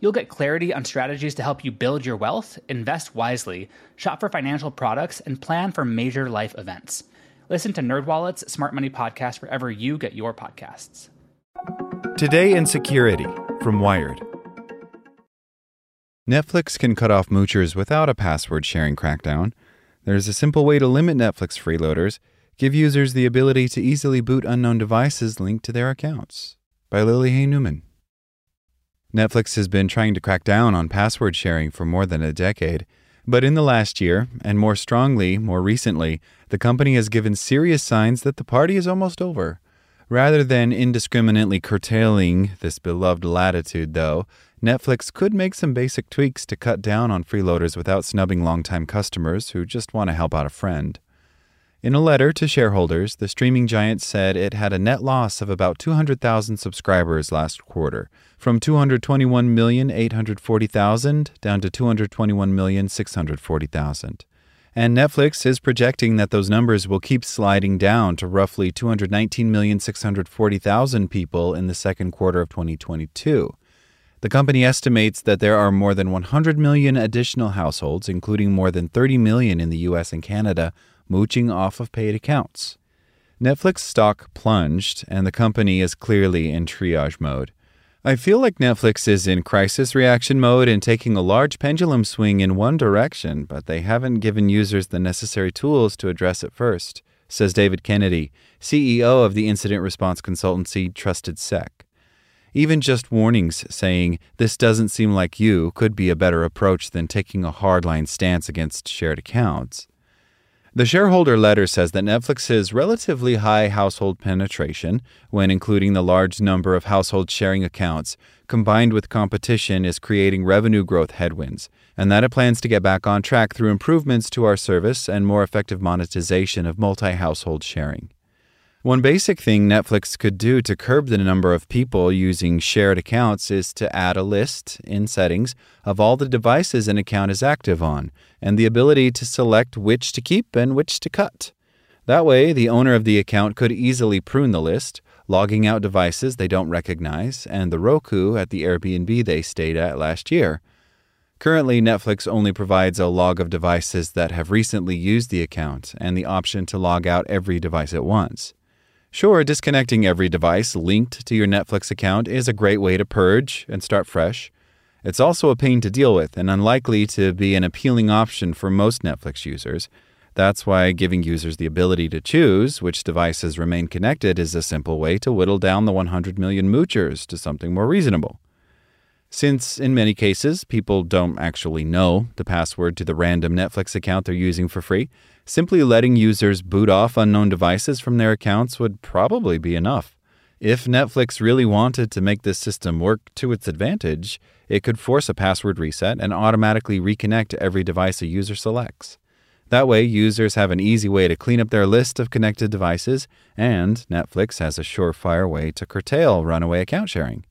You'll get clarity on strategies to help you build your wealth, invest wisely, shop for financial products, and plan for major life events. Listen to NerdWallet's Smart Money Podcast wherever you get your podcasts. Today in Security from Wired. Netflix can cut off moochers without a password sharing crackdown. There's a simple way to limit Netflix freeloaders, give users the ability to easily boot unknown devices linked to their accounts. By Lily Hay Newman. Netflix has been trying to crack down on password sharing for more than a decade, but in the last year, and more strongly more recently, the company has given serious signs that the party is almost over. Rather than indiscriminately curtailing this beloved latitude, though, Netflix could make some basic tweaks to cut down on freeloaders without snubbing longtime customers who just want to help out a friend. In a letter to shareholders, the streaming giant said it had a net loss of about 200,000 subscribers last quarter, from 221,840,000 down to 221,640,000. And Netflix is projecting that those numbers will keep sliding down to roughly 219,640,000 people in the second quarter of 2022. The company estimates that there are more than 100 million additional households, including more than 30 million in the US and Canada, mooching off of paid accounts. Netflix stock plunged, and the company is clearly in triage mode. I feel like Netflix is in crisis reaction mode and taking a large pendulum swing in one direction, but they haven't given users the necessary tools to address it first, says David Kennedy, CEO of the incident response consultancy TrustedSec. Even just warnings saying, this doesn't seem like you, could be a better approach than taking a hardline stance against shared accounts. The shareholder letter says that Netflix's relatively high household penetration, when including the large number of household sharing accounts, combined with competition, is creating revenue growth headwinds, and that it plans to get back on track through improvements to our service and more effective monetization of multi household sharing. One basic thing Netflix could do to curb the number of people using shared accounts is to add a list in settings of all the devices an account is active on and the ability to select which to keep and which to cut. That way, the owner of the account could easily prune the list, logging out devices they don't recognize and the Roku at the Airbnb they stayed at last year. Currently, Netflix only provides a log of devices that have recently used the account and the option to log out every device at once. Sure, disconnecting every device linked to your Netflix account is a great way to purge and start fresh. It's also a pain to deal with and unlikely to be an appealing option for most Netflix users. That's why giving users the ability to choose which devices remain connected is a simple way to whittle down the 100 million moochers to something more reasonable. Since in many cases people don't actually know the password to the random Netflix account they're using for free, simply letting users boot off unknown devices from their accounts would probably be enough. If Netflix really wanted to make this system work to its advantage, it could force a password reset and automatically reconnect to every device a user selects. That way, users have an easy way to clean up their list of connected devices, and Netflix has a surefire way to curtail runaway account sharing.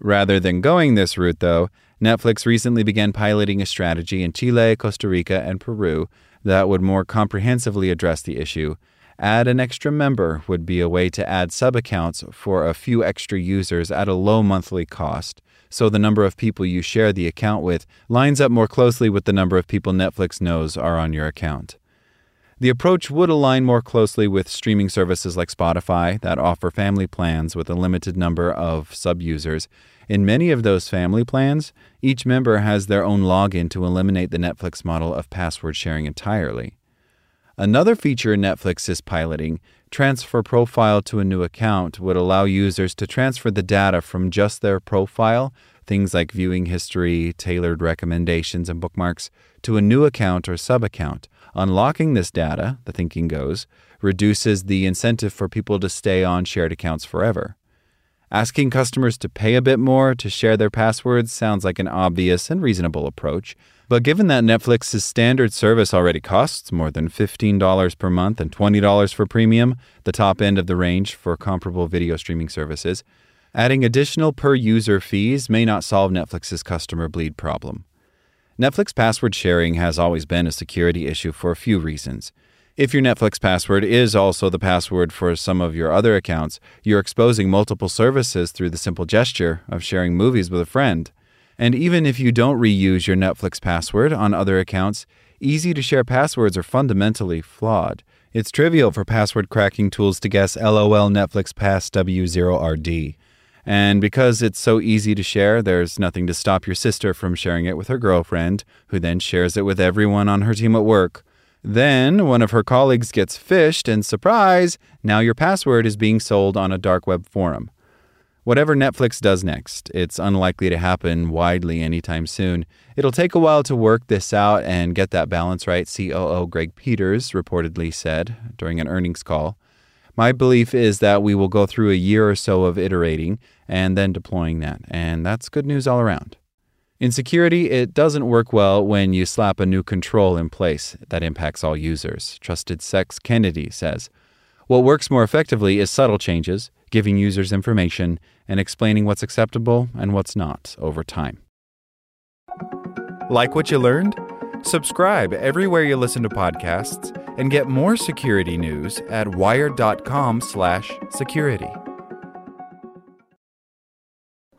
Rather than going this route, though, Netflix recently began piloting a strategy in Chile, Costa Rica, and Peru that would more comprehensively address the issue. Add an extra member would be a way to add sub accounts for a few extra users at a low monthly cost, so the number of people you share the account with lines up more closely with the number of people Netflix knows are on your account. The approach would align more closely with streaming services like Spotify that offer family plans with a limited number of sub users. In many of those family plans, each member has their own login to eliminate the Netflix model of password sharing entirely. Another feature Netflix is piloting, Transfer Profile to a new account, would allow users to transfer the data from just their profile, things like viewing history, tailored recommendations, and bookmarks, to a new account or sub account. Unlocking this data, the thinking goes, reduces the incentive for people to stay on shared accounts forever. Asking customers to pay a bit more to share their passwords sounds like an obvious and reasonable approach, but given that Netflix's standard service already costs more than $15 per month and $20 for premium, the top end of the range for comparable video streaming services, adding additional per user fees may not solve Netflix's customer bleed problem. Netflix password sharing has always been a security issue for a few reasons. If your Netflix password is also the password for some of your other accounts, you're exposing multiple services through the simple gesture of sharing movies with a friend. And even if you don't reuse your Netflix password on other accounts, easy to share passwords are fundamentally flawed. It's trivial for password cracking tools to guess LOL Netflix Pass W0RD. And because it's so easy to share, there's nothing to stop your sister from sharing it with her girlfriend, who then shares it with everyone on her team at work. Then one of her colleagues gets phished, and surprise, now your password is being sold on a dark web forum. Whatever Netflix does next, it's unlikely to happen widely anytime soon. It'll take a while to work this out and get that balance right, COO Greg Peters reportedly said during an earnings call. My belief is that we will go through a year or so of iterating and then deploying that, and that's good news all around. In security, it doesn't work well when you slap a new control in place that impacts all users, TrustedSec's Kennedy says. What works more effectively is subtle changes, giving users information, and explaining what's acceptable and what's not over time. Like what you learned? Subscribe everywhere you listen to podcasts and get more security news at wired.com/security.